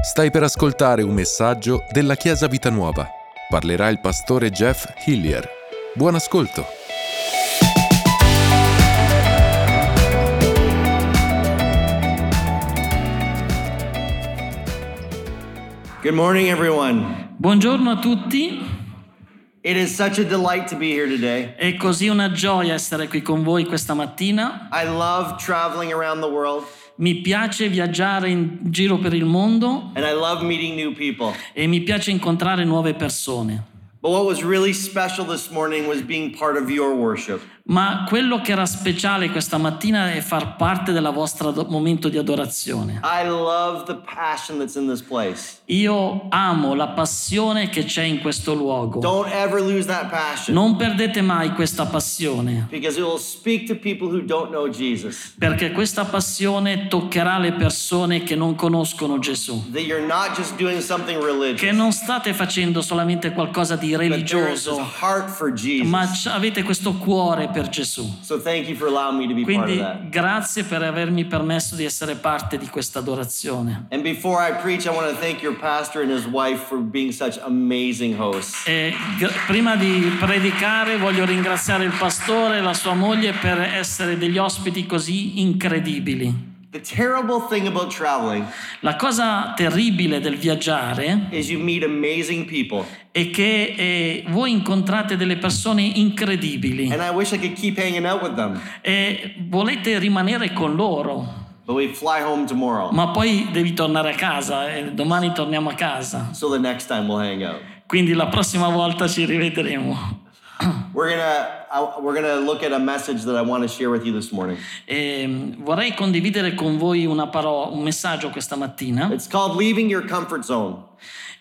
Stai per ascoltare un messaggio della Chiesa Vita Nuova. Parlerà il pastore Jeff Hillier. Buon ascolto. Good morning, everyone. Buongiorno a tutti, It is such a delight to be here today. è così una gioia essere qui con voi questa mattina. I love traveling around the world Mi piace viaggiare in giro per il mondo e mi piace incontrare nuove persone. But what was really special this morning was being part of your worship. Ma quello che era speciale questa mattina è far parte del vostro momento di adorazione. I love the passion that's in this place. Io amo la passione che c'è in questo luogo. Don't ever lose that passion Non perdete mai questa passione, because it will speak to people who don't know Jesus. perché questa passione toccherà le persone che non conoscono Gesù. Che non state facendo solamente qualcosa di religioso, ma avete questo cuore per Gesù. So thank you for allowing me to be part of Quindi that. grazie per avermi permesso di essere parte di questa adorazione. Preach. E g- prima di predicare voglio ringraziare il pastore e la sua moglie per essere degli ospiti così incredibili. The terrible thing about traveling La cosa terribile del viaggiare is you meet amazing people. è che eh, voi incontrate delle persone incredibili And I wish I could keep hanging out with them. e volete rimanere con loro, But we fly home tomorrow. ma poi devi tornare a casa e domani torniamo a casa. So the next time we'll hang out. Quindi la prossima volta ci rivedremo. We're gonna we're gonna look at a message that I want to share with you this morning. E mm, vorrei condividere con voi una parola, un messaggio questa mattina It's called Leaving Your Comfort Zone.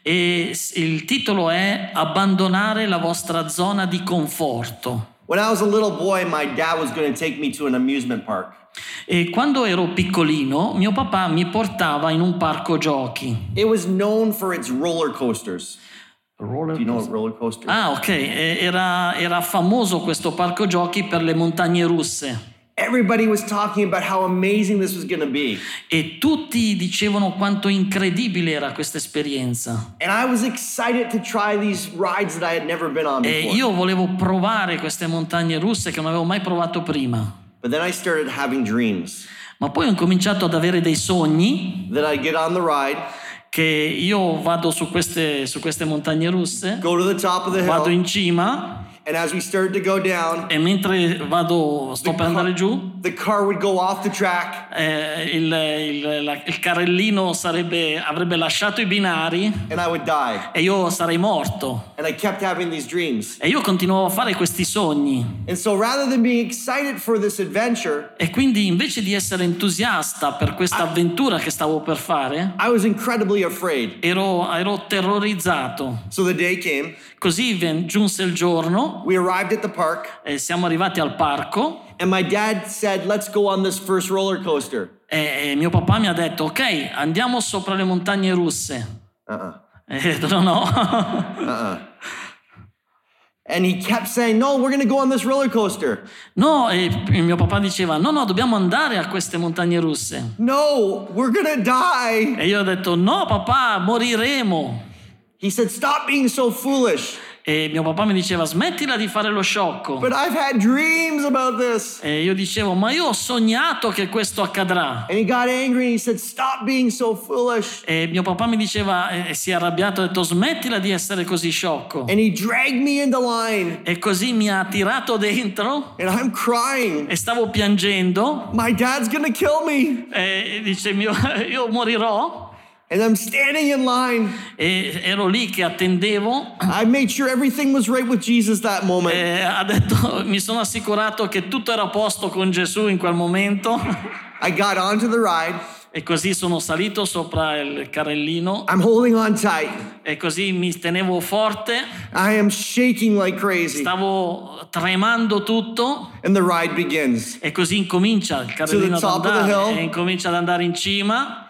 e il titolo è Abbandonare la vostra zona di conforto. When I was a little boy, my dad was going to take me to an amusement park. E quando ero piccolino, mio papà mi portava in un parco giochi. It was known for its roller coasters. Know what roller coasters? Ah, ok, e- era, era famoso questo parco giochi per le montagne russe. Everybody was talking about how amazing this was going to be. E tutti dicevano quanto incredibile era questa esperienza. And I was excited to try these rides that I had never been on E before. io volevo provare queste montagne russe che non avevo mai provato prima. But then I started having dreams Ma poi ho cominciato ad avere dei sogni that I'd get on the ride, che io vado su queste, su queste montagne russe, vado in cima and as we started to go down, e mentre vado, sto per andare giù, the car would go off the track eh, il, il- la- il carrellino sarebbe- avrebbe lasciato i binari and I would die. e io sarei morto. And I kept having these dreams. E io continuavo a fare questi sogni. And so rather than being excited for this adventure, E quindi invece di essere entusiasta per questa avventura che stavo per fare, I was incredibly afraid. ero, ero terrorizzato. So the day came, Così giunse il giorno we arrived at the park, e siamo arrivati al parco and my dad said, Let's go on this first roller coaster. e, e mio papà mi ha detto ok andiamo sopra le montagne russe. Uh uh-uh. E ho detto no. uh. And he kept saying, No, we're going to go on this roller coaster. no, e mio papà diceva no no dobbiamo andare a queste montagne russe. No, we're going to die. E io ho detto no papà moriremo. He said, Stop being so foolish. E mio papà mi diceva smettila di fare lo sciocco. But I've had dreams about this. E io dicevo ma io ho sognato che questo accadrà. And he got angry and he said, Stop being so foolish. E mio papà mi diceva, e si è arrabbiato, ha detto smettila di essere così sciocco. And he dragged me into line. E così mi ha tirato dentro And I'm crying. e stavo piangendo. My dad's to kill me. E dice mio, io morirò. And I'm standing in line. E ero lì che attendevo. I made sure everything was right with Jesus that moment. E ha detto, mi sono assicurato che tutto era a posto con Gesù in quel momento. I got onto the ride. E così sono salito sopra il carrellino. I'm holding on tight. E così mi tenevo forte. I am shaking like crazy. Stavo tremando tutto. And the ride begins. E così incomincia il carrellino ad andare e incomincia ad andare in cima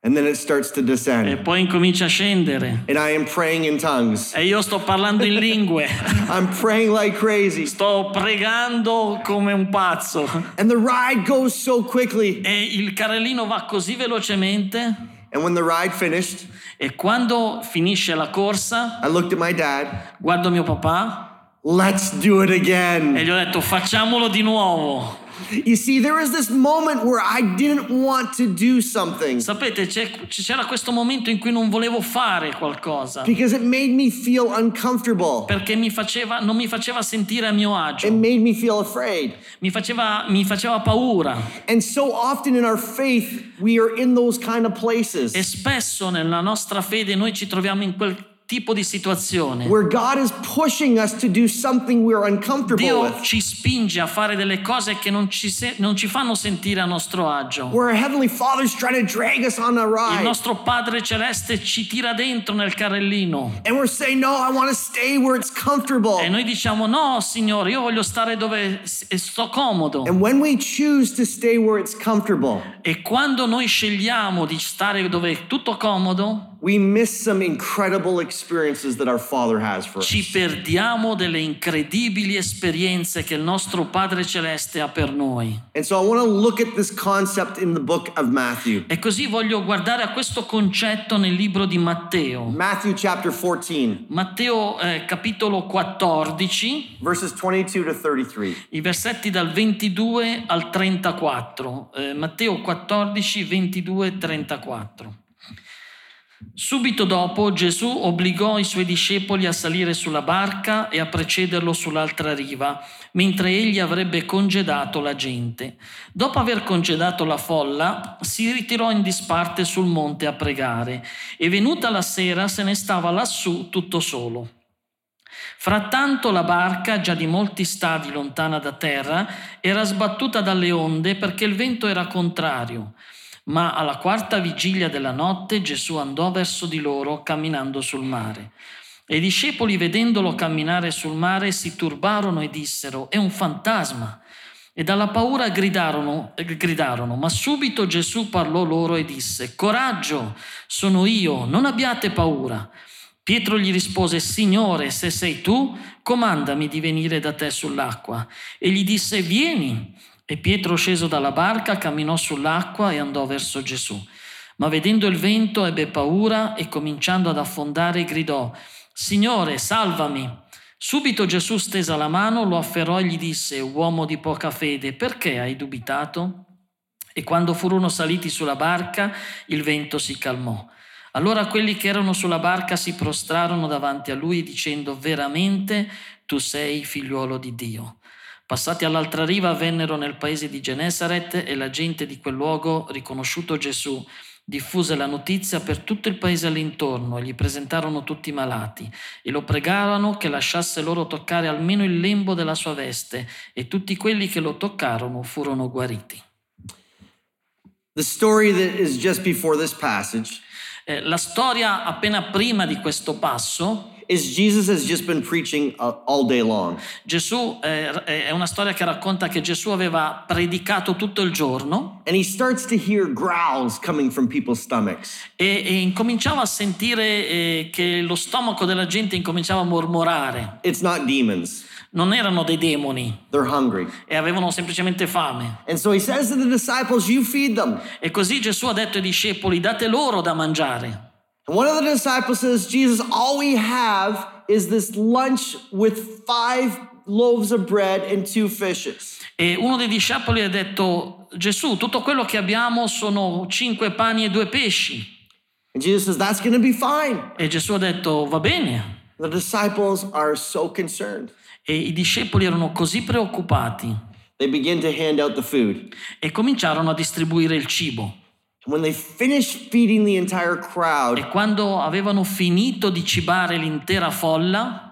And then it starts to e descend. poi incomincia a scendere. And I am praying in tongues. E io sto parlando in lingue, I'm praying like crazy. sto pregando come un pazzo. And the ride goes so quickly. E il carrellino va così velocemente And when the ride finished, E quando finisce la corsa, I looked at my dad. guardo mio papà Let's do it e again. gli ho detto facciamolo di nuovo. You see, there was this moment where I didn't want to do something Sapete, c'è- c'era questo momento in cui non volevo fare qualcosa because it made me feel uncomfortable. perché mi faceva- non mi faceva sentire a mio It agio, made me feel afraid. mi faceva, mi faceva paura. And so often in our faith, we are in those kind of places E spesso nella nostra fede noi ci troviamo in quel tipo di situazione. where God is pushing us to do something we're uncomfortable Dio with. ci spinge a fare delle cose che non ci, se- non ci fanno sentire a nostro agio. Where our Heavenly Father's trying to drag us on a Il nostro Padre Celeste ci tira dentro nel carrellino And we're saying, no, I want to stay where it's comfortable. e noi diciamo no Signore, io voglio stare dove sto comodo. And when we choose to stay where it's comfortable, E quando noi scegliamo di stare dove è tutto comodo, we miss some incredible experiences that our Father has for ci us. perdiamo delle incredibili esperienze che il nostro Padre Celeste ha per noi. And so I want to look at this concept in the book of Matthew. E così voglio guardare a questo concetto nel libro di Matteo. Matthew chapter 14, Matteo eh, capitolo 14, verses 22 to 33. i versetti dal 22 al 34. Eh, Matteo 14, 22 34. Subito dopo Gesù obbligò i suoi discepoli a salire sulla barca e a precederlo sull'altra riva, mentre egli avrebbe congedato la gente. Dopo aver congedato la folla, si ritirò in disparte sul monte a pregare e venuta la sera se ne stava lassù tutto solo. Frattanto la barca, già di molti stadi lontana da terra, era sbattuta dalle onde perché il vento era contrario. Ma alla quarta vigilia della notte Gesù andò verso di loro camminando sul mare. E i discepoli, vedendolo camminare sul mare, si turbarono e dissero: È un fantasma. E dalla paura gridarono, gridarono, ma subito Gesù parlò loro e disse: Coraggio, sono io, non abbiate paura. Pietro gli rispose, Signore, se sei tu, comandami di venire da te sull'acqua. E gli disse, vieni. E Pietro, sceso dalla barca, camminò sull'acqua e andò verso Gesù. Ma vedendo il vento ebbe paura e cominciando ad affondare gridò, Signore, salvami. Subito Gesù stesa la mano, lo afferrò e gli disse, uomo di poca fede, perché hai dubitato? E quando furono saliti sulla barca, il vento si calmò. Allora quelli che erano sulla barca si prostrarono davanti a lui dicendo veramente tu sei figliuolo di Dio. Passati all'altra riva vennero nel paese di Genesaret e la gente di quel luogo, riconosciuto Gesù, diffuse la notizia per tutto il paese all'intorno e gli presentarono tutti i malati e lo pregarono che lasciasse loro toccare almeno il lembo della sua veste e tutti quelli che lo toccarono furono guariti. Passage Eh, la storia appena prima di questo passo, is Jesus has just been preaching uh, all day long. Gesù eh, è una storia che racconta che Gesù aveva predicato tutto il giorno And he starts to hear growls coming from people's stomachs. e, e incominciava a sentire eh, che lo stomaco della gente incominciava a mormorare. It's not demons, Non erano dei demoni they're hungry. e avevano semplicemente fame. And so he says to the disciples, You feed them. E così Gesù ha detto ai discepoli, date loro da mangiare. And one of the disciples says, Jesus, all we have is this lunch with five loaves of bread and two fishes. E uno dei discepoli ha detto, Gesù, tutto quello che abbiamo sono cinque pani e due pesci. And Jesus says, That's going to be fine. E Gesù ha detto, va bene. The disciples are so concerned. E i discepoli erano così preoccupati They begin to hand out the food. e cominciarono a distribuire il cibo. And when they finish feeding the entire crowd, E quando avevano finito di cibare l'intera folla,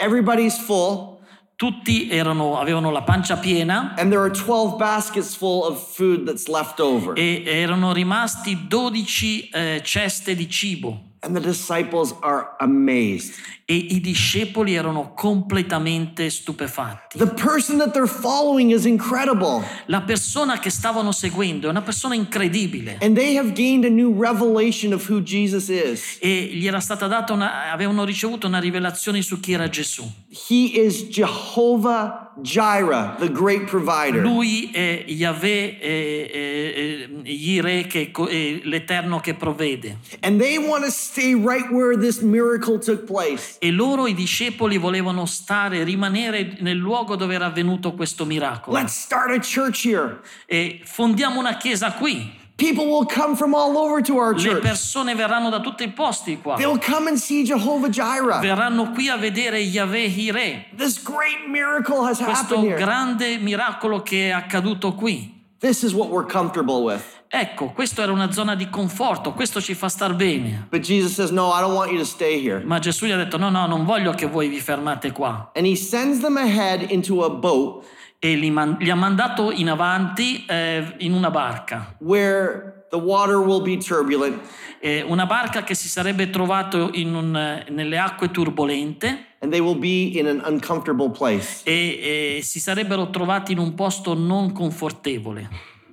full, tutti erano- avevano la pancia piena and there are 12 baskets full of food that's left over. e erano rimasti 12 eh, ceste di cibo. And the disciples are amazed. E i discepoli erano completamente stupefatti. The person that they're following is incredible. La persona che stavano seguendo è una persona incredibile. And they have gained a new revelation of who Jesus is. E gli era stata data una, avevano ricevuto una rivelazione su chi era Gesù. He is Jehovah Jireh, the great provider. Lui è Yahweh, è, è, Yireh, che è l'Eterno che provvede. And they want to stay right where this miracle took place. E loro, i discepoli, volevano stare, rimanere nel luogo dove era avvenuto questo miracolo. Let's start a church here. E fondiamo una chiesa qui. People will come from all over to our Le church. persone verranno da tutti i posti qua. They'll come and see Jehovah Jireh. Verranno qui a vedere Yahweh Yireh. This great miracle has Questo happened here. grande miracolo che è accaduto qui. This is what we're comfortable with. Ecco, questa era una zona di conforto, questo ci fa star bene. But Jesus says, No, I don't want you to stay here. Ma Gesù gli ha detto: No, no, non voglio che voi vi fermate qua. And he sends them ahead into a boat E li, man- li ha mandato in avanti eh, in una barca. where the water will be turbulent Eh, una barca che si sarebbe trovato in un, nelle acque turbolente and they will be in an uncomfortable place. e, e si sarebbero trovati in un posto non confortevole.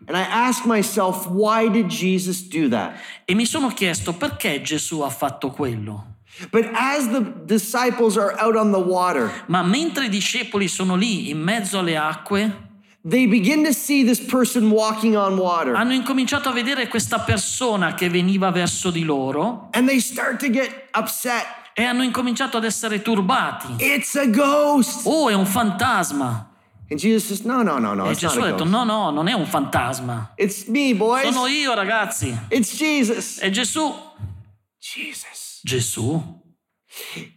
And I ask myself, why did Jesus do that? E mi sono chiesto perché Gesù ha fatto quello. But as the disciples are out on the water, Ma mentre i discepoli sono lì in mezzo alle acque, they begin to see this person walking on water. hanno incominciato a vedere questa persona che veniva verso di loro And they start to get upset. e hanno incominciato ad essere turbati. It's a ghost. Oh, è un fantasma. And Jesus says, No, no, no, no, E Gesù ha detto. No, no, non è un fantasma. It's me, boys. Sono io, ragazzi. It's Jesus. È Gesù. Jesus. Gesù.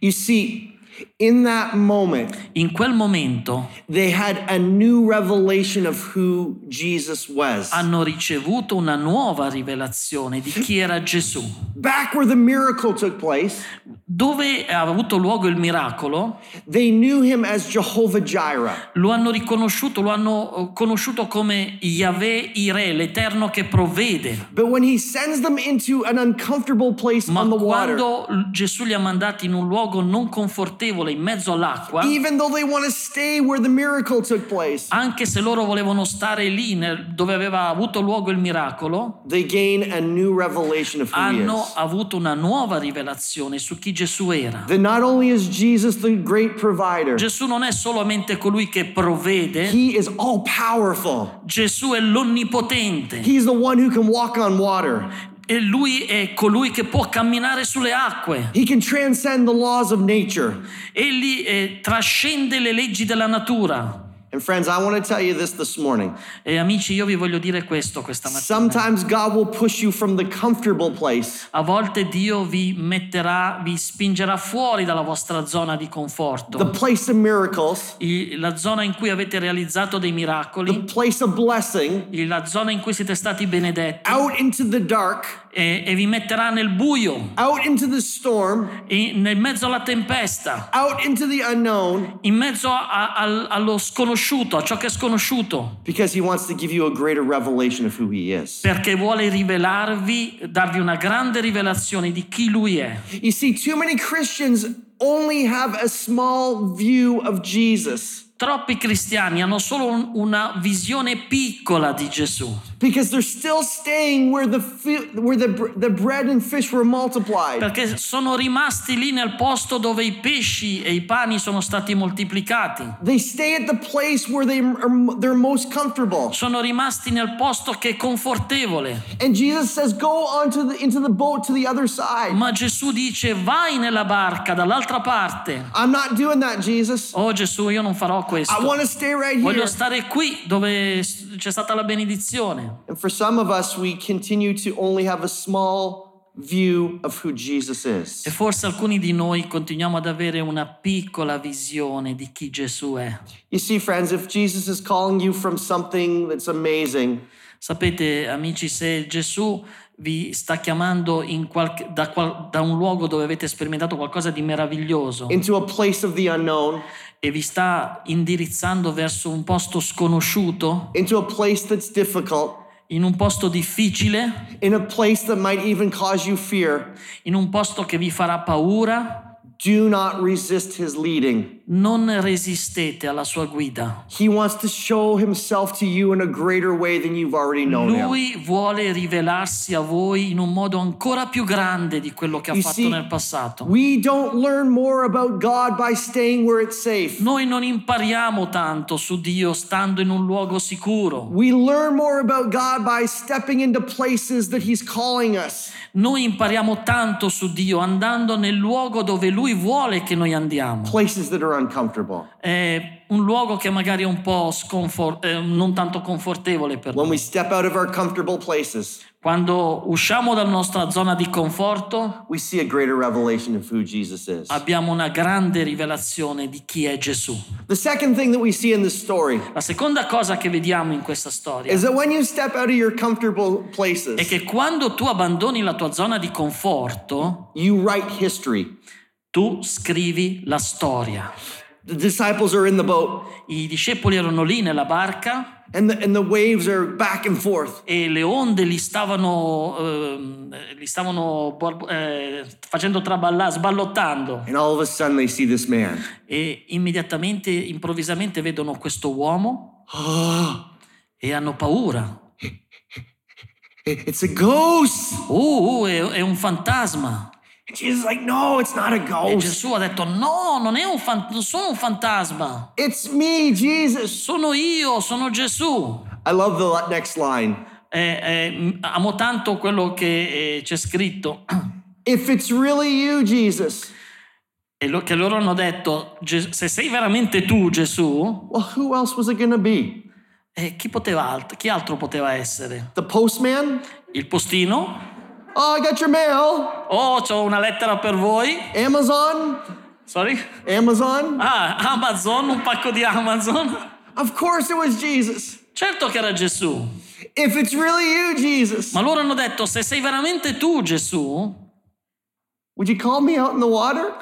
You see, in that moment, In quel momento they had a new revelation of who Jesus was. hanno ricevuto una nuova rivelazione di chi era Gesù. Back where the miracle took place, Dove ha avuto luogo il miracolo, they knew him as Jehovah Jireh. lo hanno riconosciuto, lo hanno eh, conosciuto come Yahweh Ire, l'Eterno che provvede. But when he sends them into an uncomfortable place Ma quando Gesù li ha mandati in un luogo non confortevole, in mezzo all'acqua, even though they want to stay where the miracle took place, anche se loro volevano stare lì dove aveva avuto luogo il miracolo, they gain a new revelation of who he hanno avuto una nuova rivelazione su chi Gesù era. That not only is Jesus the great provider, Gesù non è solamente colui che provvede, he is all powerful. Gesù è l'onnipotente He's the one who can walk on water. e lui è colui che può camminare sulle acque. He can transcend the laws of nature. Egli eh, trascende le leggi della natura. And friends, I want to tell you this this morning. E amici, io vi voglio dire questo questa mattina. Sometimes God will push you from the comfortable place. A volte Dio vi metterà, vi spingerà fuori dalla vostra zona di the conforto, place of miracles, I- la zona in cui avete realizzato dei the miracoli, place of blessing, i- la zona in cui siete stati benedetti. Out into the dark, e, e vi metterà nel buio, out into the storm, e nel mezzo alla tempesta, out into the unknown, in mezzo a- al- allo sconosciuto, a ciò che è sconosciuto, because He wants to give you a greater revelation of who He is. perché vuole rivelarvi, darvi una grande rivelazione di chi Lui è. You see, too many Christians only have a small view of Jesus Troppi cristiani hanno solo un- una visione piccola di Gesù. Because they're still staying where the where the, the bread and fish were multiplied. Perché sono rimasti lì nel posto dove i pesci e i pani sono stati moltiplicati. They stay at the place where they are they're most comfortable. Sono rimasti nel posto che è confortevole. And Jesus says, "Go onto the into the boat to the other side." Ma Gesù dice vai nella barca dall'altra parte. I'm not doing that, Jesus. Oh Gesù, io non farò I questo. want to stay right Voglio here. stare qui dove c'è stata la benedizione. And for some of us, we continue to only have a small view of who Jesus is. E forse alcuni di noi continuiamo ad avere una piccola visione di chi Gesù è. You see, friends, if Jesus is calling you from something that's amazing, Sapete, amici, se Gesù vi sta chiamando in qualche- da, qual- da un luogo dove avete sperimentato qualcosa di meraviglioso into a place of the unknown, e vi sta indirizzando verso un posto sconosciuto, into a place that's difficult, in un posto difficile, in a place that might even cause you fear, in un posto che vi farà paura, do not resist his leading. Non resistete alla sua guida. He wants to show himself to you in a greater way than you've already known him. Lui vuole rivelarsi a voi in un modo ancora più grande di quello che ha You fatto see, nel passato. We don't learn more about God by staying where it's safe. Noi non impariamo tanto su Dio stando in un luogo sicuro. We learn more about God by stepping into places that He's calling us. Noi impariamo tanto su Dio andando nel luogo dove Lui vuole che noi andiamo. places that are uncomfortable. È un luogo che magari è un po' sconfor- eh, non tanto confortevole per When noi. we step out of our comfortable places, Quando usciamo dalla nostra zona di conforto we see a greater revelation of who Jesus is. abbiamo una grande rivelazione di chi è Gesù. The second thing that we see in this story La seconda cosa che vediamo in questa storia is that when you step out of your comfortable è places, che quando tu abbandoni la tua zona di conforto, you write history. tu scrivi la storia. The disciples are in the boat, I discepoli erano lì nella barca and the, and the waves are back and forth. e le onde li stavano, ehm, li stavano eh, facendo traballare, sballottando And all of a sudden, they see this man. e immediatamente, improvvisamente vedono questo uomo Oh, e hanno paura. it's a ghost. Uh, uh, è, è un fantasma. Jesus like, no, it's not a E ghost. Gesù ha detto: No, non, è un fan- non sono un fantasma. It's me, Jesus. Sono io, sono Gesù. I love the next line. Eh, eh, amo tanto quello che eh, c'è scritto. If it's really you, Jesus, E lo- che loro hanno detto: "Ges- Se sei veramente tu, Gesù, well, who else was it to be? eh, chi, poteva alt- chi altro poteva essere? The postman? Il postino? Oh, I got your mail. Oh, ho una lettera per voi. Amazon? Sorry? Amazon? Ah, Amazon, un pacco di Amazon. Of course it was Jesus. Certo che era Gesù. If it's really you, Jesus, Ma loro hanno detto: Se sei veramente tu, Gesù, would you call me out in the water?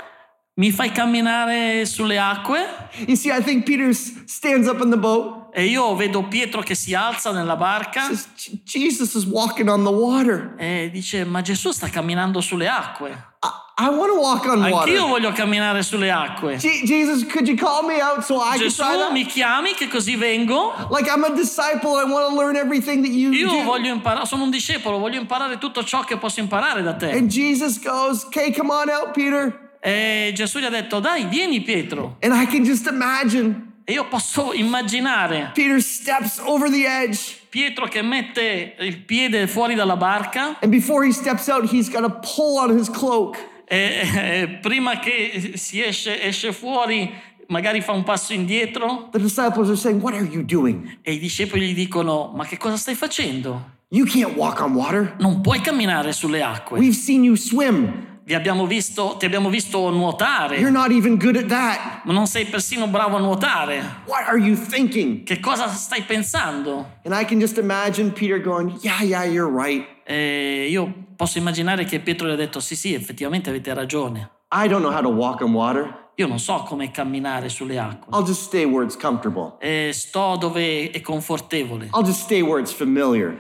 Mi fai camminare sulle acque? You see, I think Peter stands up in the boat. E io vedo Pietro che si alza nella barca Says, "J- Jesus is walking on the water. e dice: Ma Gesù sta camminando sulle acque. I, want to walk on Anch'io water. voglio camminare sulle acque. Je- Jesus, could you call me out so I can Gesù, try that? mi chiami che così vengo? Like I'm a disciple, I want to learn everything that you Io do. voglio imparare, sono un discepolo, voglio imparare tutto ciò che posso imparare da te. And Jesus goes, "Okay, come on out, Peter." E Gesù gli ha detto: Dai, vieni, Pietro. And I can just imagine E io posso immaginare Peter steps over the edge, Pietro che mette il piede fuori dalla barca and before he steps out, he's got to pull on his cloak. e, e prima che si esce, esce fuori, magari fa un passo indietro The disciples are saying, "What are you doing? e i discepoli gli dicono: Ma che cosa stai facendo? You can't walk on water. Non puoi camminare sulle acque. We've seen you swim. Vi abbiamo visto, ti abbiamo visto nuotare, You're not even good at that. ma non sei persino bravo a nuotare. What are you thinking?" Che cosa stai pensando? And I can just imagine Peter going, "Yeah, yeah, you're right. E io posso immaginare che Pietro gli ha detto: Sì, sì, effettivamente avete ragione. I don't know how to walk on water. Io non so come camminare sulle acque. I'll just stay where it's comfortable. Eh, sto dove è confortevole, I'll just stay where it's familiar.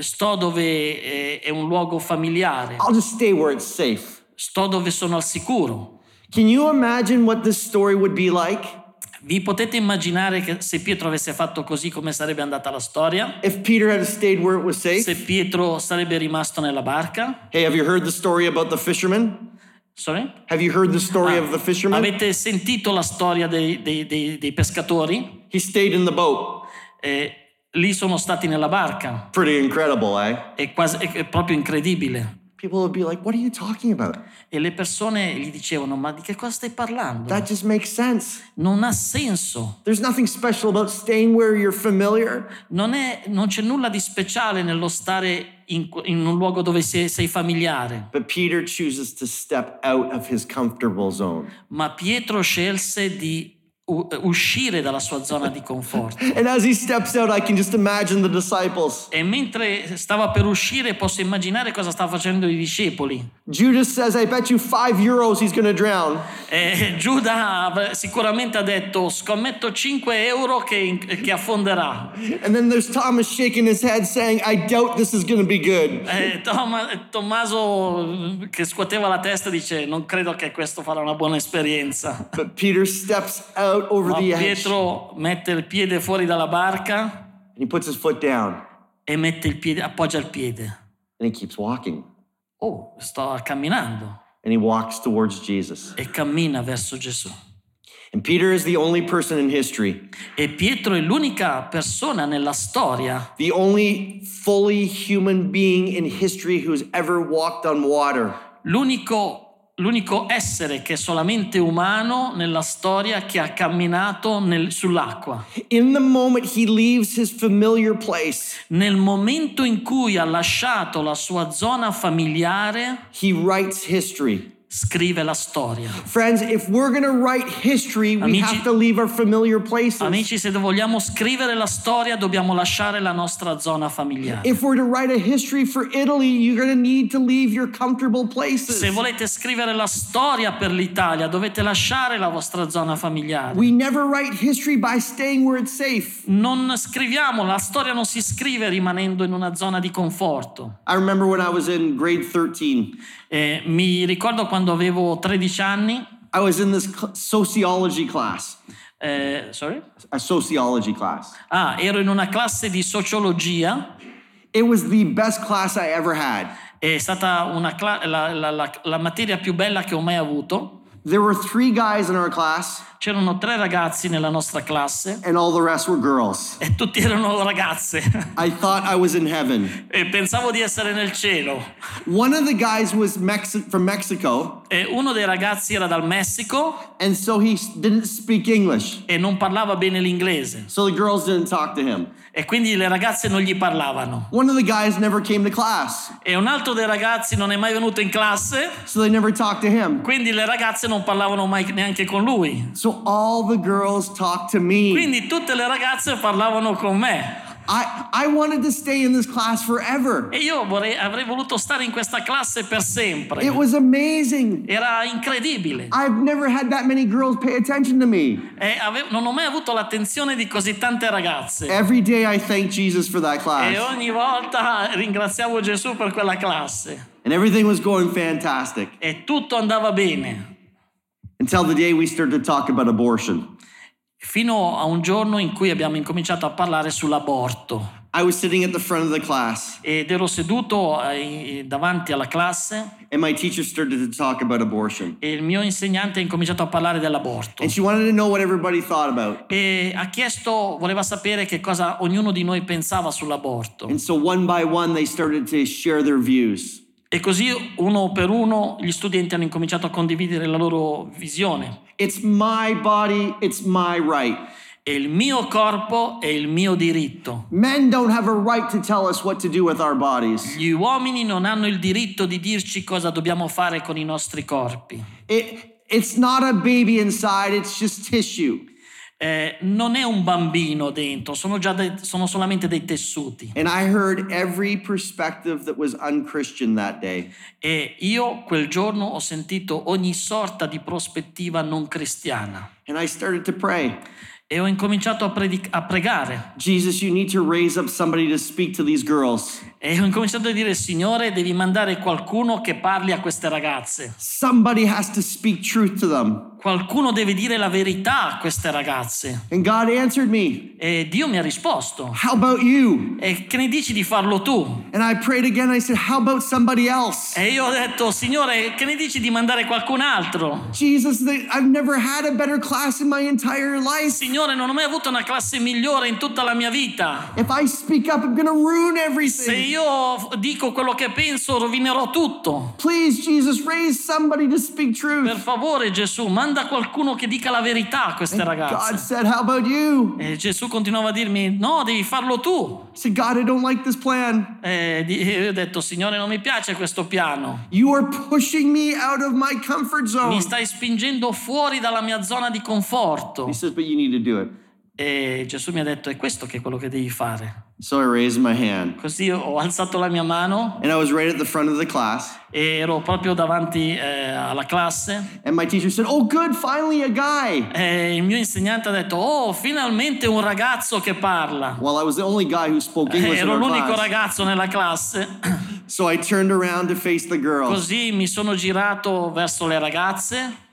Sto dove eh, è un luogo familiare, I'll just stay where it's safe." Sto dove sono al sicuro. Can you imagine what this story would be like Vi potete immaginare che se Pietro avesse fatto così come sarebbe andata la storia? if Peter had stayed where it was safe? Se Pietro sarebbe rimasto nella barca? Hey, have you heard the story about the fisherman? Sorry? Have you heard the story Ah, of the fisherman? Avete sentito la storia dei, dei- dei- dei pescatori? He stayed in the boat. Eh, lì sono stati nella barca. Pretty incredible, eh? È, quasi, è proprio incredibile. People would be like, What are you talking about? E le persone gli dicevano: Ma di che cosa stai parlando? That just makes sense. Non ha senso. There's nothing special about staying where you're familiar. Non, è- non c'è nulla di speciale nello stare in, in un luogo dove sei, sei familiare. But Peter chooses to step out of his comfortable zone. Ma Pietro scelse di uscire dalla sua zona di conforto. Out. E mentre stava per uscire posso immaginare cosa stavano facendo i discepoli. Judas says, I bet you five euros he's to drown. E Giuda sicuramente ha detto scommetto 5 euro che, che affonderà. And then there's Thomas shaking his head saying, I doubt this is to be good. E Toma- Tommaso eh, che scuoteva la testa dice non credo che questo farà una buona esperienza. But Peter steps out over Ma the edge Pietro mette il piede fuori dalla barca and he puts his foot down e mette il piede, appoggia il piede. and he keeps walking. Oh, sto camminando And he walks towards Jesus. e cammina verso Gesù. And Peter is the only person in history, E Pietro è l'unica persona nella storia, the only fully human being in history who's ever walked on water. l'unico, l'unico essere che è solamente umano nella storia che ha camminato nel- sull'acqua. In the moment he leaves his familiar place, Nel momento in cui ha lasciato la sua zona familiare, he writes history. Scrive la storia. Friends, if we're going to write history, we Amici- have to leave our familiar places. Amici, se vogliamo scrivere la storia dobbiamo lasciare la nostra zona familiare. If we're to write a history for Italy, you're going to need to leave your comfortable places. Se volete scrivere la storia per l'Italia dovete lasciare la vostra zona familiare. We never write history by staying where it's safe. Non scriviamo, la storia non si scrive rimanendo in una zona di conforto. I remember when I was in grade 13, Eh, mi ricordo quando avevo 13 anni, I was in this sociology class, eh, sorry? a sociology class. Ah, ero in una classe di sociologia, It was the best class I ever had. è stata una cla- la, la- la- la materia più bella che ho mai avuto. There were three guys in our class, C'erano tre ragazzi nella nostra classe and all the rest were girls. e tutti erano ragazze I thought I was in heaven. e pensavo di essere nel cielo. One of the guys was Mexi- from Mexico, E uno dei ragazzi era dal Messico and so he s- didn't speak English. e non parlava bene l'inglese So the girls didn't talk to him. e quindi le ragazze non gli parlavano. One of the guys never came to class, E un altro dei ragazzi non è mai venuto in classe, so they never talked to him. quindi le ragazze non parlavano mai neanche con lui. So all the girls talked to me. Quindi tutte le ragazze parlavano con me. I, I wanted to stay in this class forever. E io vorrei- avrei voluto stare in questa classe per sempre. It was amazing. Era incredibile. I've never had that many girls pay attention to me. E ave- non ho mai avuto l'attenzione di così tante ragazze. Every day I thank Jesus for that E class. ogni volta ringraziavo Gesù per quella classe. And everything was going fantastic E tutto andava bene. Until the day we started to talk about abortion. Fino a un giorno in cui abbiamo incominciato a parlare sull'aborto. I was sitting at the front of the class, Ed ero seduto eh, davanti alla classe and my teacher started to talk about abortion. e il mio insegnante ha incominciato a parlare dell'aborto. And she wanted to know what everybody thought about. E ha chiesto, voleva sapere che cosa ognuno di noi pensava sull'aborto. And so one by one, they started to share their views. E così uno per uno gli studenti hanno incominciato a condividere la loro visione. It's my body, it's my right. È il mio corpo è il mio diritto. Men don't have a right to tell us what to do with our bodies. Gli uomini non hanno il diritto di dirci cosa dobbiamo fare con i nostri corpi. It, it's not a baby inside, it's just tissue. Eh, non è un bambino dentro, sono, già dei- sono solamente dei tessuti. And I heard every perspective that was unchristian that day. E io quel giorno ho sentito ogni sorta di prospettiva non cristiana. And I started to pray E ho incominciato a, predic- a pregare. Jesus, you need to raise up somebody to speak to these girls. E ho incominciato a dire, Signore, devi mandare qualcuno che parli a queste ragazze. Somebody has to speak truth to them. Qualcuno deve dire la verità a queste ragazze. And God answered me, E Dio mi ha risposto. How about you? E che ne dici di farlo tu? And I prayed again. I said, How about somebody else? E io ho detto, Signore, che ne dici di mandare qualcun altro? Jesus, I've never had a better class in my entire life. Signore, non ho mai avuto una classe migliore in tutta la mia vita. If I speak up, I'm going to ruin Se everything. io dico quello che penso, rovinerò tutto. Please, Jesus, raise somebody to speak Per truth. favore, Gesù, manda manda qualcuno che dica la verità a queste God ragazze. said, How about you? E Gesù continuava a dirmi, no, devi farlo tu. Said, God, I don't like this plan. E e io ho detto, Signore, non mi piace questo piano. You are pushing me out of my comfort zone. Mi stai spingendo fuori dalla mia zona di conforto. He says, But you need to do it. E Gesù mi ha detto, è questo che è quello che devi fare. So I raised my hand. Così ho alzato la mia mano And I was right at the front of the class. e ero proprio davanti eh, alla classe. And my teacher said, Oh, good, finally a guy. E il mio insegnante ha detto, oh, finalmente un ragazzo che parla. Well, I was the only guy who spoke Eh, Ero l'unico class. ragazzo nella classe. So I turned around to face the girls. Così mi sono girato verso le ragazze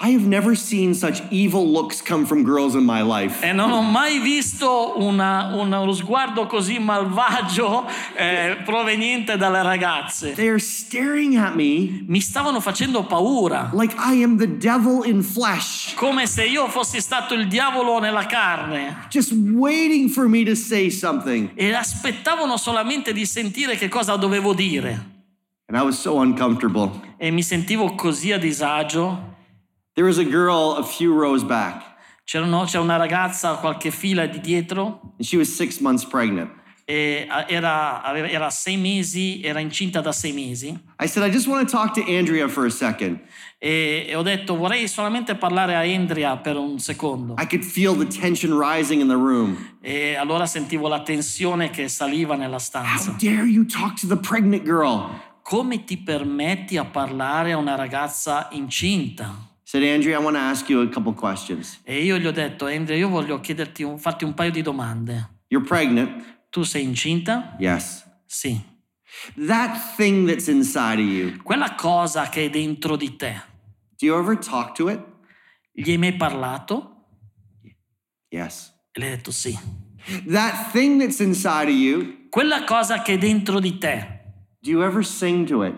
I have never seen such evil looks come from girls in my life. e non ho mai visto una- una- uno sguardo così malvagio eh, proveniente dalle ragazze. They are staring at me Mi stavano facendo paura, like I am the devil in flesh, come se io fossi stato il diavolo nella carne. just waiting for me to say something. E aspettavano solamente di sentire che cosa dovevo dire. And I was so uncomfortable. E mi sentivo così a disagio. There was a girl a few rows back, C'erano- c'era una ragazza a qualche fila di dietro and she was six months pregnant. e era, era sei mesi, era incinta da sei mesi. I said, I just want to talk to Andrea for a second. E, e ho detto vorrei solamente parlare a Andrea per un secondo. I could feel the tension rising in the room. E allora sentivo la tensione che saliva nella How stanza. dare you talk to the pregnant girl? Come ti permetti a parlare a una ragazza incinta? Said, Andrea, I want to ask you a couple questions. E io gli ho detto, Andrea, io voglio chiederti un- farti un paio di domande. You're pregnant? Tu sei incinta? Yes. Sì. That thing that's inside of you, Quella cosa che è dentro di te, do you ever talk to it? gli hai mai parlato? Yes. E lei ha detto sì. That thing that's inside of you, Quella cosa che è dentro di te, do you ever sing to it?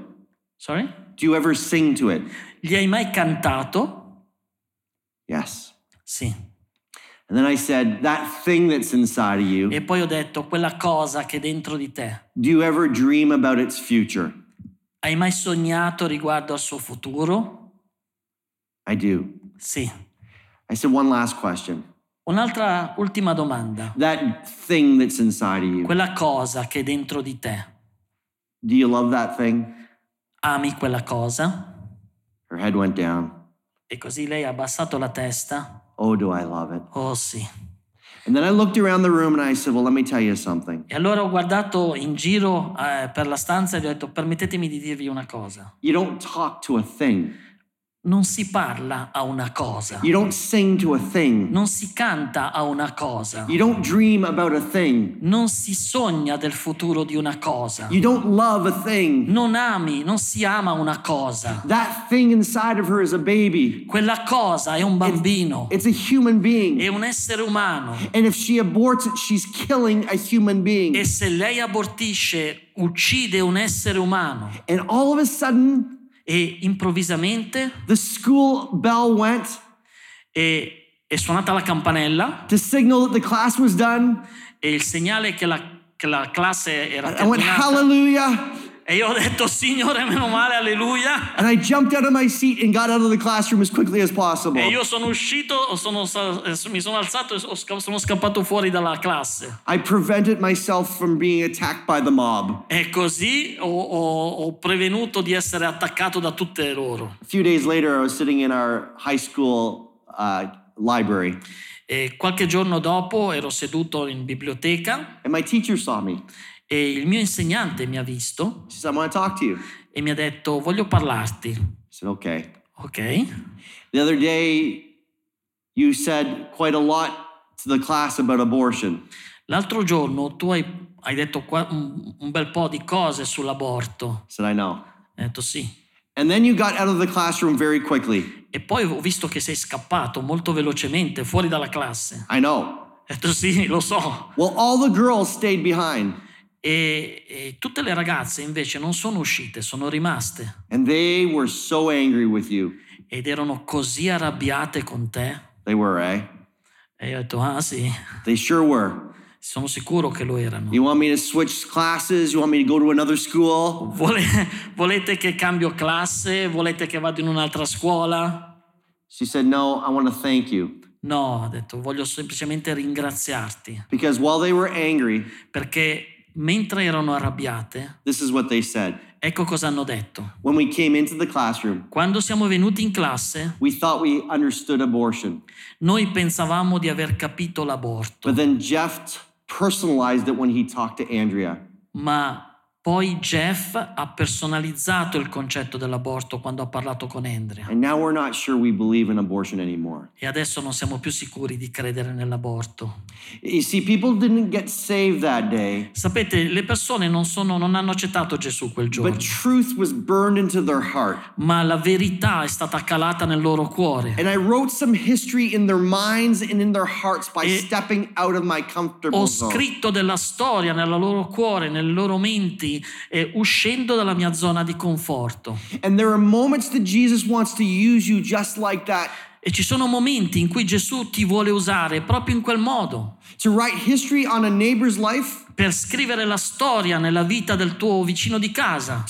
sorry? Do you ever sing to it? Gli hai mai cantato? Yes. Sì. And then I said, that thing that's inside of you, E poi ho detto, quella cosa che è dentro di te, do you ever dream about its future? hai mai sognato riguardo al suo futuro? I do. Sì. I said, one last question. Un'altra ultima domanda. That thing that's inside of you, Quella cosa che è dentro di te, do you love that thing? ami quella cosa? Her head went down. E così lei ha abbassato la testa. Oh, do I love it? Oh sì. And then I looked around the room and I said, well, let me tell you something. E allora ho guardato in giro eh, per la stanza e gli ho detto, permettetemi di dirvi una cosa. You don't talk to a thing. Non si parla a una cosa. You don't sing to a thing. Non si canta a una cosa. You don't dream about a thing. Non si sogna del futuro di una cosa. You don't love a thing. Non ami, non si ama una cosa. That thing inside of her is a baby. Quella cosa è un bambino, It's a human being. è un essere umano. And if she aborts it, she's killing a human being. E se lei abortisce, uccide un essere umano. And all of a sudden, E improvvisamente the school bell went è, è suonata la campanella to signal that the class was done. e il segnale che la, che la classe era I went, terminata. hallelujah. E io ho detto, Signore, meno male, alleluia. And I jumped out of my seat and got out of the classroom as quickly as possible. E io sono uscito, sono eh, mi sono alzato e sono scappato fuori dalla classe. I prevented myself from being attacked by the mob. E così ho, ho- ho prevenuto di essere attaccato da tutte loro. A few days later, I was sitting in our high school uh, library, E qualche giorno dopo ero seduto in biblioteca and my teacher saw me. E il mio insegnante mi ha visto She said, I want to talk to you. I e mi ha detto voglio parlarti. said, okay. Ok? The other day, you said quite a lot to the class about abortion. L'altro giorno tu hai, hai detto qua- un, un bel po' di cose sull'aborto. I said, I know. Ho detto sì. And then you got out of the classroom very quickly. E poi ho visto che sei scappato molto velocemente fuori dalla classe. I know. Ho detto sì, lo so. Well, all the girls stayed behind, E, e tutte le ragazze invece non sono uscite, sono rimaste. and they were so angry with you. Ed erano così arrabbiate con te. They were, eh? E io ho detto, ah sì, They sure were. sono sicuro che lo erano. You want me to switch classes? You want me to go to another school? Vole- volete che cambio classe? Volete che vado in un'altra scuola? She said, No, I want to thank you. No, ha detto, voglio semplicemente ringraziarti. Because while they were angry, Perché mentre erano arrabbiate, this is what they said. ecco cosa hanno detto. When we came into the classroom, Quando siamo venuti in classe, we we noi pensavamo di aver capito l'aborto, But then Jeff personalized it when he talked to Andrea. ma poi Jeff ha personalizzato il concetto dell'aborto quando ha parlato con Andrea. Sure. E adesso non siamo più sicuri di credere nell'aborto. See, Sapete, le persone non, sono- non hanno accettato Gesù quel giorno, ma la verità è stata calata nel loro cuore. And I wrote some history in their minds and in their hearts by E- stepping out of my comfortable Ho scritto della storia nel loro cuore, nelle loro menti, eh, uscendo dalla mia zona di conforto. Like E ci sono momenti in cui Gesù ti vuole usare proprio in quel modo, life, per scrivere la storia nella vita del tuo vicino di casa,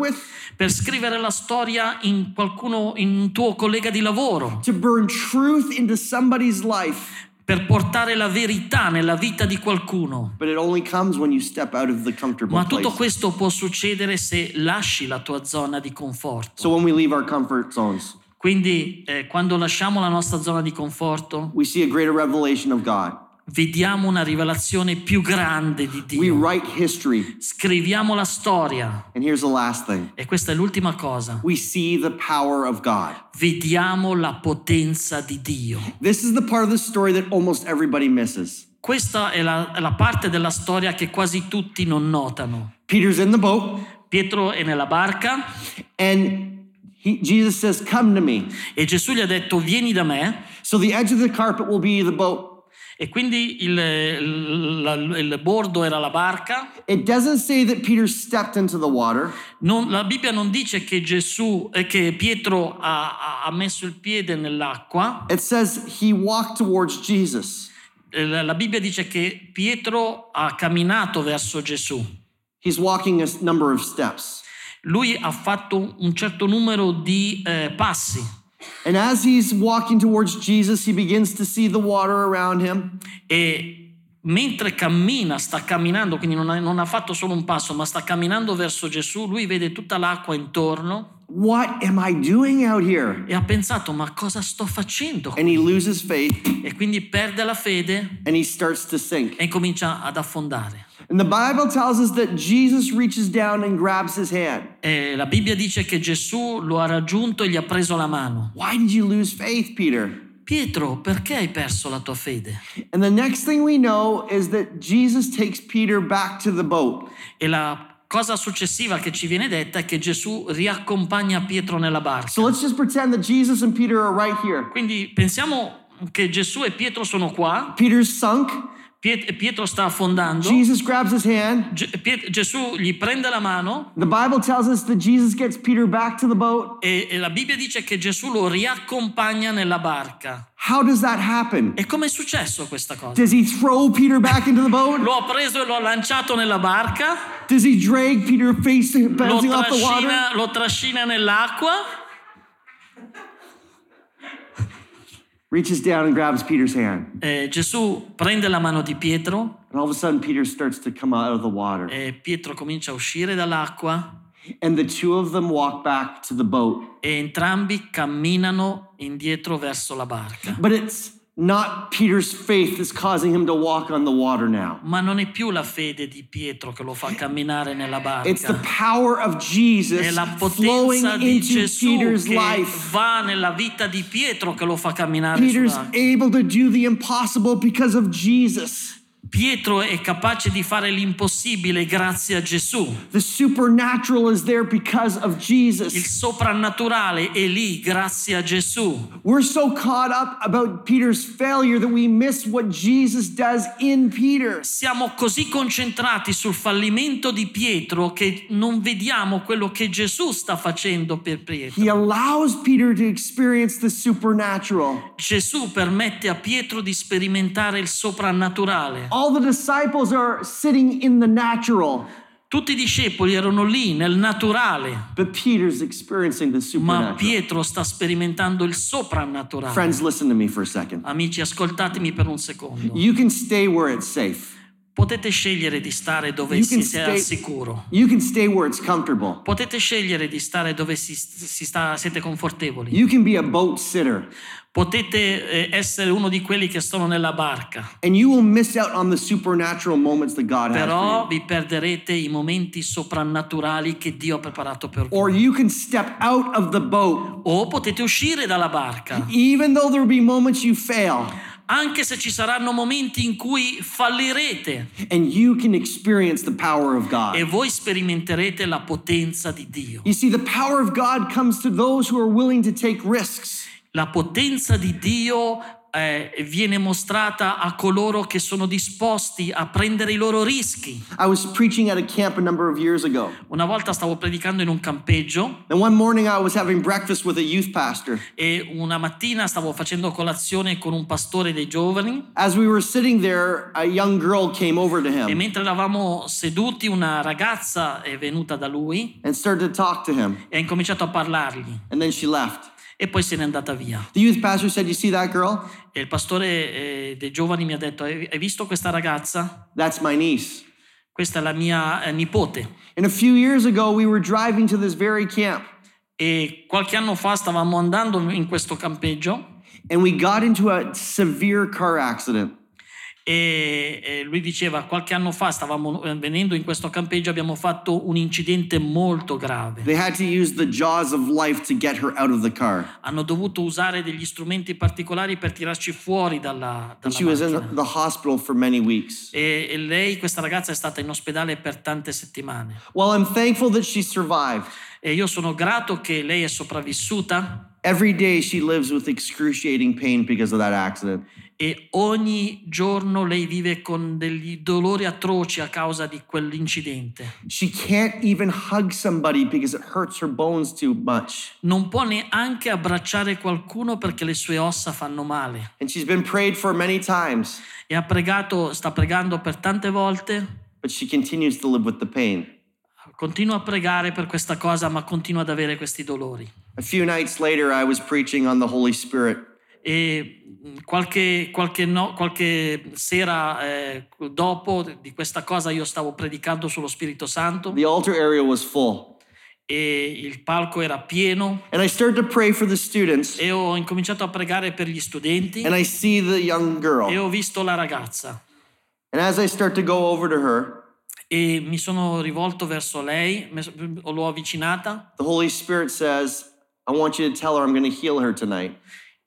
with, per scrivere la storia in qualcuno, in un tuo collega di lavoro, to burn truth into somebody's life. Per portare la verità nella vita di qualcuno. But it only comes when you step out of the comfortable Ma tutto questo può succedere se lasci la tua zona di conforto. So when we leave our comfort zones, Quindi eh, quando lasciamo la nostra zona di conforto, we see a greater revelation of God. Vediamo una rivelazione più grande di We Dio. write history. Scriviamo la storia. And here's the last thing. E questa è l'ultima cosa. We see the power of God. Vediamo la potenza di Dio. This is the part of the story that almost everybody misses. Questa è la, è la parte della storia che quasi tutti non notano. Peter's in the boat, Pietro è nella barca and he, Jesus says, Come to me. e Gesù gli ha detto vieni da me So the edge of the carpet will be the boat. E quindi il, il- il bordo era la barca. It doesn't say that Peter stepped into the water. Non- la Bibbia non dice che Gesù eh, che Pietro ha, ha- messo il piede nell'acqua. It says he walked towards Jesus. Eh, La Bibbia dice che Pietro ha camminato verso Gesù. He's walking a number of steps. Lui ha fatto un certo numero di eh, passi And as he's walking towards Jesus, he begins to see the water around him. e mentre cammina, sta camminando, quindi non ha, non ha fatto solo un passo, ma sta camminando verso Gesù, lui vede tutta l'acqua intorno What am I doing out here? e ha pensato ma cosa sto facendo? qui?" And he loses faith E quindi perde la fede and he starts to sink. e comincia ad affondare. And the Bible tells us that Jesus reaches down and grabs his hand. E la Bibbia dice che Gesù lo ha raggiunto e gli ha preso la mano. Why did you lose faith, Peter? Pietro, perché hai perso la tua fede? And the next thing we know is that Jesus takes Peter back to the boat. E la cosa successiva che ci viene detta è che Gesù riaccompagna Pietro nella barca. So let's just pretend that Jesus and Peter are right here. Quindi pensiamo che Gesù e Pietro sono qua, Peter's sunk. Piet- Pietro sta affondando, Jesus grabs his hand. Ge- Piet- Gesù gli prende la mano The Bible tells us that Jesus gets Peter back to the boat. e, e la Bibbia dice che Gesù lo riaccompagna nella barca. How does that happen? E com'è successo questa cosa? Does he throw Peter back into the boat? Lo ha preso e lo ha lanciato nella barca, Does he drag Peter face lo bouncing off the water? trascina, lo trascina nell'acqua Reaches down and grabs Peter's hand. Eh, Gesù prende la mano di Pietro And all of a sudden, Peter starts to come out of the water. e Pietro comincia a uscire dall'acqua And the two of them walk back to the boat. e entrambi camminano indietro verso la barca. But it's not Peter's faith is causing him to walk on the water now. Ma non è più la fede di Pietro che lo fa camminare nella barca. It's the power of Jesus È la flowing potenza di into Gesù Peter's che life. va nella vita di Pietro che lo fa camminare Peter's able to do the impossible because of Jesus. Pietro è capace di fare l'impossibile grazie a Gesù. Il soprannaturale è lì grazie a Gesù. We're so caught up about Peter's failure that we miss what Jesus does in Peter. Siamo così concentrati sul fallimento di Pietro che non vediamo quello che Gesù sta facendo per Pietro. He allows Peter to experience the supernatural. Gesù permette a Pietro di sperimentare il soprannaturale. All the disciples are sitting in the natural. Tutti i discepoli erano lì nel naturale, but Peter's experiencing the ma supernatural. Pietro sta sperimentando il soprannaturale. Friends, listen to me for a second. Amici, ascoltatemi per un secondo. You can stay where it's safe. Potete scegliere di stare dove You si can sia stay- al sicuro. You can stay where it's comfortable. Potete scegliere di stare dove si, si sta, siete confortevoli. You can be a boat sitter, Potete eh, essere uno di quelli che sono nella barca, and you will miss out on the supernatural moments that God has però vi perderete i momenti soprannaturali che Dio ha preparato per voi. Or you can step out of the boat, O potete uscire dalla barca, even though there will be moments you fail, anche se ci saranno momenti in cui fallirete. And you can experience the power of e voi sperimenterete la potenza di Dio. You see, the power of God comes to those who are willing to take risks. La potenza di Dio eh, viene mostrata a coloro che sono disposti a prendere i loro rischi. I was preaching at a camp a number of years ago, Una volta stavo predicando in un campeggio and one morning I was having breakfast with a youth pastor. e una mattina stavo facendo colazione con un pastore dei giovani As we were sitting there, a young girl came over to e mentre eravamo seduti una ragazza è venuta da lui and started to talk to him, e ha incominciato a parlargli and then she left. E poi se n'è andata via. The youth pastor said, You see that girl? E il pastore eh, dei giovani mi ha detto hai visto questa ragazza? That's my niece. Questa è la mia eh, nipote. And a few years ago, we were driving to this very camp, E qualche anno fa stavamo andando in questo campeggio and we got into a severe car accident. E, e lui diceva qualche anno fa stavamo eh, venendo in questo campeggio abbiamo fatto un incidente molto grave. Hanno dovuto usare degli strumenti particolari per tirarci fuori dalla, dalla she was in macchina. the hospital for many weeks. E, e lei, questa ragazza, è stata in ospedale per tante settimane. Well, I'm thankful that she survived. E io sono grato che lei è sopravvissuta Every day, she lives with excruciating pain because of that accident. E ogni giorno lei vive con degli dolori atroci a causa di quell'incidente. She can't even hug somebody because it hurts her bones too much. Non può neanche abbracciare qualcuno perché le sue ossa fanno male. And she's been prayed for many times, E ha pregato, sta pregando per tante volte, but she continues to live with the pain. continua a pregare per questa cosa, ma continua ad avere questi dolori. A few nights later, I was preaching on the Holy Spirit. E mh, qualche, qualche, no- qualche sera eh, dopo di questa cosa io stavo predicando sullo Spirito Santo The altar area was full. e il palco era pieno And I started to pray for the students, e ho incominciato a pregare per gli studenti and I see the young e girl. ho visto la ragazza And as I start to go over to her, e mi sono rivolto verso lei, me- l'ho avvicinata the Holy Spirit says, I want you to tell her I'm going to heal her tonight.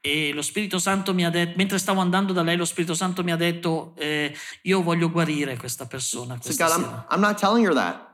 E lo Spirito Santo mi ha detto, mentre stavo andando da lei, lo Spirito Santo mi ha detto eh, io voglio guarire questa persona questa God, I'm. I'm not telling her that.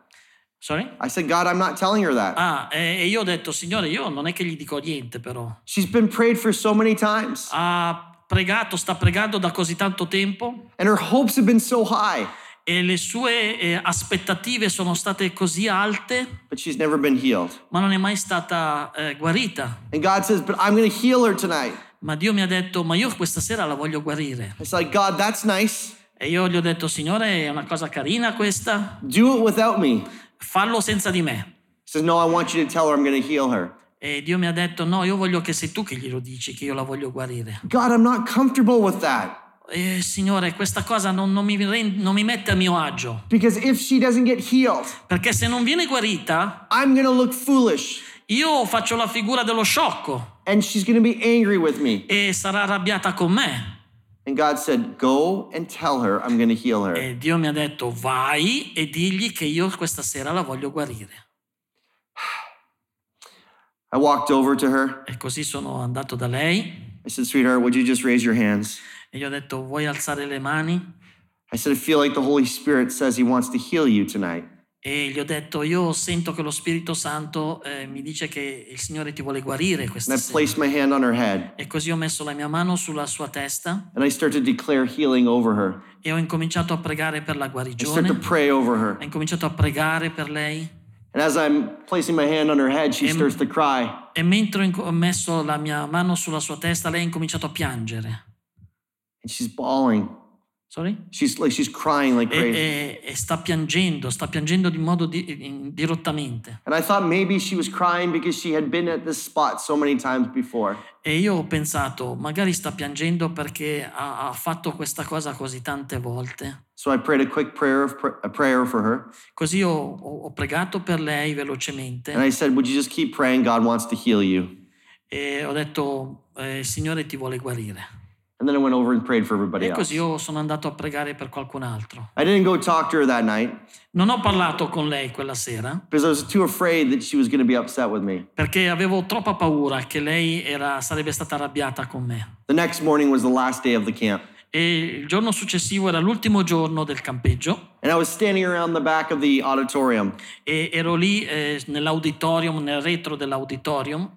Sorry? I said, God, I'm not telling her that. Ah, e e io ho detto, Signore, io non è che gli dico niente però. She's been prayed for so many times, Ha pregato, sta pregando da così tanto tempo and her hopes have been so high, e le sue eh, aspettative sono state così alte, but she's never been healed. ma non è mai stata eh, guarita. And God says, But I'm going to heal her tonight. Ma Dio mi ha detto, ma io questa sera la voglio guarire. It's like, God, that's nice. E io gli ho detto, Signore, è una cosa carina questa, Do it without me. fallo senza di me. Says, No. E Dio mi ha detto, no, io voglio che sei tu che glielo dici, che io la voglio guarire. God, I'm not comfortable with that. E Signore, questa cosa non, non mi, rend- non mi mette a mio agio, Because if she doesn't get healed, perché se non viene guarita, I'm to look foolish io faccio la figura dello sciocco and she's to be angry with me. e sarà arrabbiata con me. And God said, Go and tell her I'm to heal her. E Dio mi ha detto, vai e digli che io questa sera la voglio guarire. I walked over to her. E così sono andato da lei I said, Sweetheart, would you just raise your hands? E gli ho detto, vuoi alzare le mani? I said, I feel like the Holy Spirit says He wants to heal you tonight. E gli ho detto, io sento che lo Spirito Santo eh, mi dice che il Signore ti vuole guarire And questa I sera. my hand on her head E così ho messo la mia mano sulla sua testa and I to declare healing over her. e ho incominciato a pregare per la I to guarigione. pray over her. Ho incominciato a pregare per lei. And as I'm placing my hand on her head, she Em- starts to cry. E mentre ho inco- ho messo la mia mano sulla sua testa, lei ha incominciato a piangere. And she's bawling. Sorry? She's like she's crying like E, crazy. e- e sta piangendo, sta piangendo di modo di- in- dirottamente. And I thought maybe she was crying because she had been at this spot so many times before. E io ho pensato, magari sta piangendo perché ha, ha fatto questa cosa così tante volte. So I prayed a quick prayer of a prayer for her, Così ho, ho- pregato per lei velocemente and I said, "Would you just keep praying? God wants to heal you." e ho detto, eh, Signore ti vuole guarire. And then I went over and prayed for everybody E else. così io sono andato a pregare per qualcun altro. I didn't go talk to her that night Non ho parlato con lei quella sera because I was too afraid that she was going to be upset with me. perché avevo troppa paura che lei era- sarebbe stata arrabbiata con me. The next morning was the last day of the camp, E il giorno successivo era l'ultimo giorno del campeggio. And I was standing around the back of the auditorium, e ero lì eh, nell'auditorium, nel retro dell'auditorium.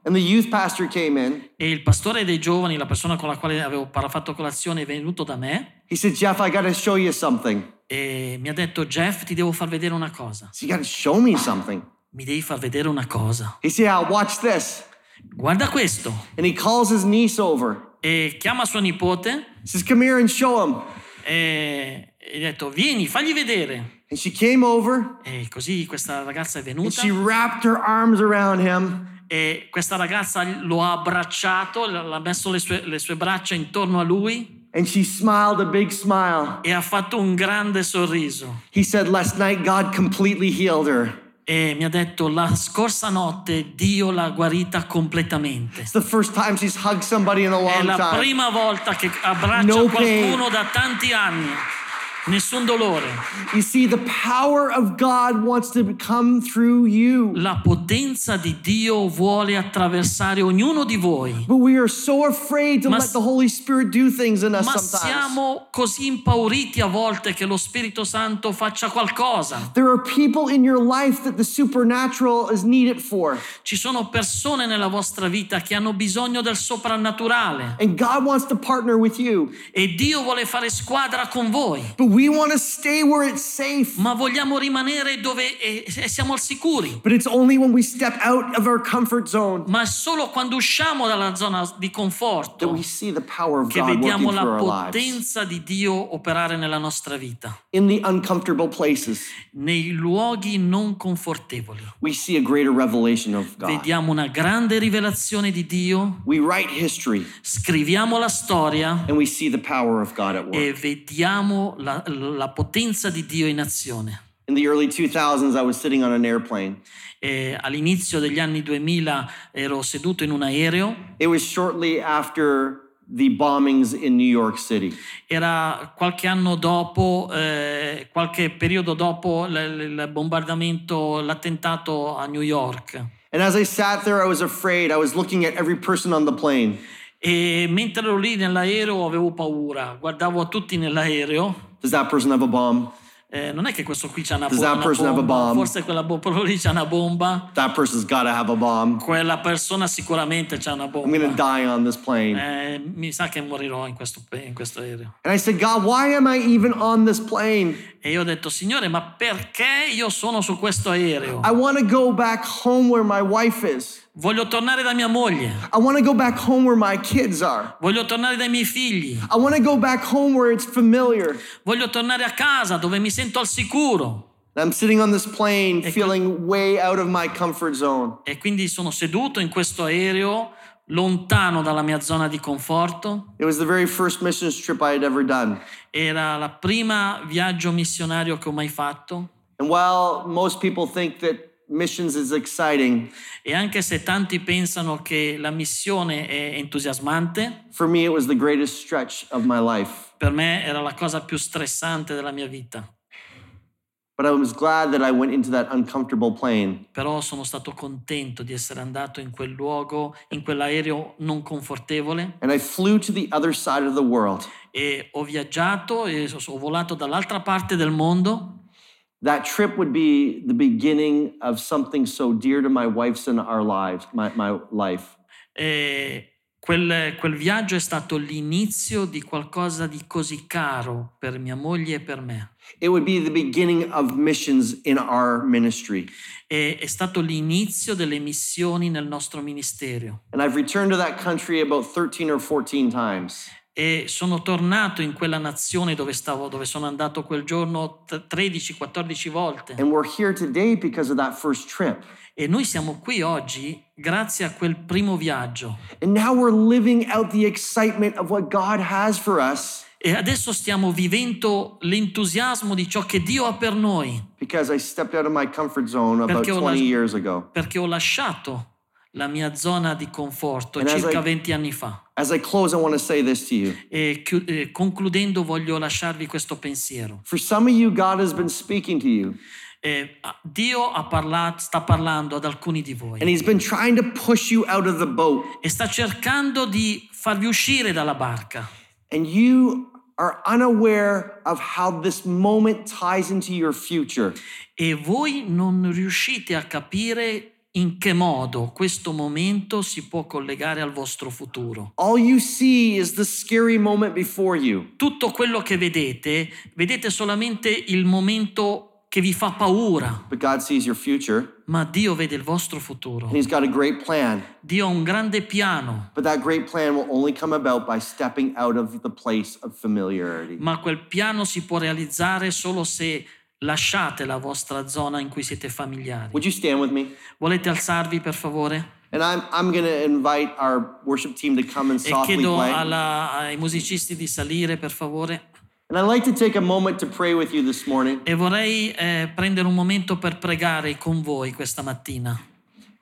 E il pastore dei giovani, la persona con la quale avevo fatto colazione, è venuto da me. He said, e mi ha detto Jeff ti devo far vedere una cosa, So mi devi far vedere una cosa. He said. Guarda questo. And he calls his niece over. E chiama sua nipote says, "Come here and show him." e ha detto vieni, fagli vedere. And she came over E così questa ragazza è and venuta she wrapped her arms around him e questa ragazza lo ha abbracciato, l'ha messo le sue, le sue braccia intorno a lui and she smiled a big smile. e ha fatto un grande sorriso. He said, Last night God completely healed her. E mi ha detto la scorsa notte Dio l'ha guarita completamente. It's the first time she's hugged somebody in a È long la time. prima volta che abbraccia No qualcuno da tanti anni. Nessun dolore. You see, the power of God wants to come through you. La potenza di Dio vuole attraversare ognuno di voi. But we are so afraid to Ma- let the Holy Spirit do things in us Ma sometimes. siamo così impauriti a volte che lo Spirito Santo faccia qualcosa. There are people in your life that the supernatural is needed for. Ci sono persone nella vostra vita che hanno bisogno del soprannaturale And God wants to partner with you. e Dio vuole fare squadra con voi. But we want to stay where it's safe. Ma vogliamo rimanere dove eh, eh, siamo al sicuri. But it's only when we step out of our comfort zone Ma è solo quando usciamo dalla zona di that conforto we see the power of che vediamo la potenza di Dio operare nella nostra vita. In the uncomfortable places, Nei luoghi non confortevoli we see a greater revelation of God. vediamo una grande rivelazione di Dio, We write history scriviamo la storia and we see the power of God at work. e vediamo la, la potenza di Dio in azione. In the early 2000s, I was sitting on an airplane. E all'inizio degli anni 2000 ero seduto in un aereo, It was shortly after the bombings in New York City. era qualche anno dopo, eh, qualche periodo dopo il bombardamento, l'attentato a New York. And as I sat there, I was afraid. I was looking at every person on the plane. E mentre ero lì nell'aereo avevo paura, guardavo a tutti nell'aereo. Does that person have a bomb? Eh, non è che questo qui c'ha una, Does bo- that person have a bomba, bomb? forse quella bo- lì c'ha una bomba, That person's got to have a bomb. quella persona sicuramente c'ha una I'm going to bomba. die on this plane. Eh, mi sa che morirò in questo, in questo aereo. And I said, God, why am I even on this plane? E io ho detto, Signore, ma perché io sono su questo aereo? I want to go back home where my wife is. Voglio tornare da mia moglie, I want to go back home where my kids are. voglio tornare dai miei figli, I want to go back home where it's familiar. voglio tornare a casa dove mi sento al sicuro. I'm sitting on this plane Ecco. feeling way out of my comfort zone. E quindi sono seduto in questo aereo, lontano dalla mia zona di conforto. It was the very first missions trip I had ever done. Era la prima viaggio missionario che ho mai fatto. E anche se tanti pensano che la missione è entusiasmante, per me era la cosa più stressante della mia vita. Però sono stato contento di essere andato in quel luogo, in quell'aereo non confortevole and I flew to the other side of the world. e ho viaggiato e ho volato dall'altra parte del mondo. That trip would be the beginning of something so dear to my wife's and our lives, my, my life. E quel, quel viaggio è stato l'inizio di qualcosa di così caro per mia moglie e per me. It would be the beginning of missions in our ministry. E è stato l'inizio delle missioni nel nostro ministero. And I've returned to that country about 13 or 14 times. e sono tornato in quella nazione dove, stavo, dove sono andato quel giorno t- 13-14 volte. And we're here today because of that first trip. E noi siamo qui oggi grazie a quel primo viaggio. And now we're living out the excitement of what God has for us E adesso stiamo vivendo l'entusiasmo di ciò che Dio ha per noi, because I stepped out of my comfort zone about Perché ho la- 20 years ago. perché ho lasciato la mia zona di conforto And circa I- 20 anni fa. As I close, I want to say this to you. E chiu- eh, concludendo voglio lasciarvi questo pensiero. For some of you, God has been speaking to you, Eh, Dio parlato, sta parlando ad alcuni di voi e sta cercando di farvi uscire dalla barca. and you are unaware of how this moment ties into your future. e voi non riuscite a capire in che modo questo momento si può collegare al vostro futuro. All you see is the scary moment before you. Tutto quello che vedete, vedete solamente il momento che vi fa paura, But God sees your future, ma Dio vede il vostro futuro. and He's got a great plan. Dio ha un grande piano, But that great plan will only come about by stepping out of the place of familiarity. ma quel piano si può realizzare solo se lasciate la vostra zona in cui siete familiari. Would you stand with me? Volete alzarvi per favore? And I'm, I'm going to invite our worship team to come and E softly chiedo play. alla- ai musicisti di salire per favore. And I'd like to take a moment to pray with you this morning. E vorrei eh, prendere un momento per pregare con voi questa mattina.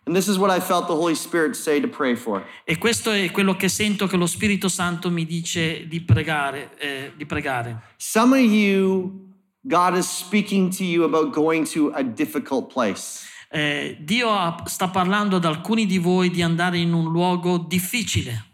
And this is what I felt the Holy Spirit say to pray for. E questo è quello che sento che lo Spirito Santo mi dice di pregare. eh, di pregare. Some of you, God is speaking to you about going to a difficult place. Eh, Dio sta parlando ad alcuni di voi di andare in un luogo difficile.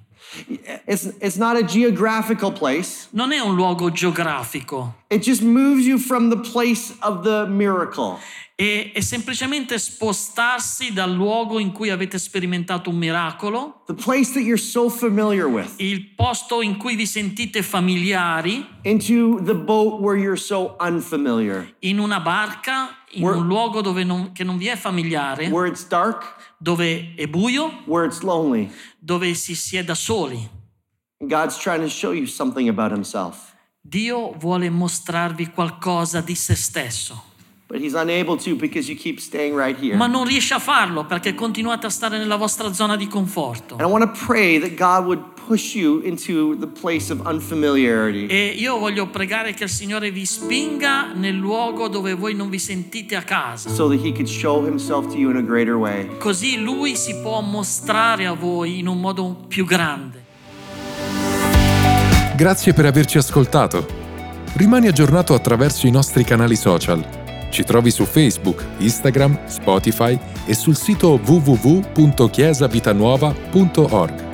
It's, it's not a geographical place. Non è un luogo geografico, It just moves you from the place of the miracle. è, è semplicemente spostarsi dal luogo in cui avete sperimentato un miracolo, The place that you're so familiar with. Il posto in cui vi sentite familiari, into the boat where you're so unfamiliar, in una barca, in Where- un luogo dove non- che non vi è familiare, where it's dark, dove è buio, where it's lonely. dove si, si è da soli. And God's trying to show you something about Himself, Dio vuole mostrarvi qualcosa di se stesso, but He's unable to because you keep staying right here. ma non riesce a farlo perché continuate a stare nella vostra zona di conforto. And I want to pray that God would push you into the place of unfamiliarity. E io voglio pregare che il Signore vi spinga nel luogo dove voi non vi sentite a casa. so that he could show himself to you in a greater way. Così Lui si può mostrare a voi in un modo più grande. Grazie per averci ascoltato. Rimani aggiornato attraverso i nostri canali social. Ci trovi su Facebook, Instagram, Spotify e sul sito www.chiesavitanuova.org.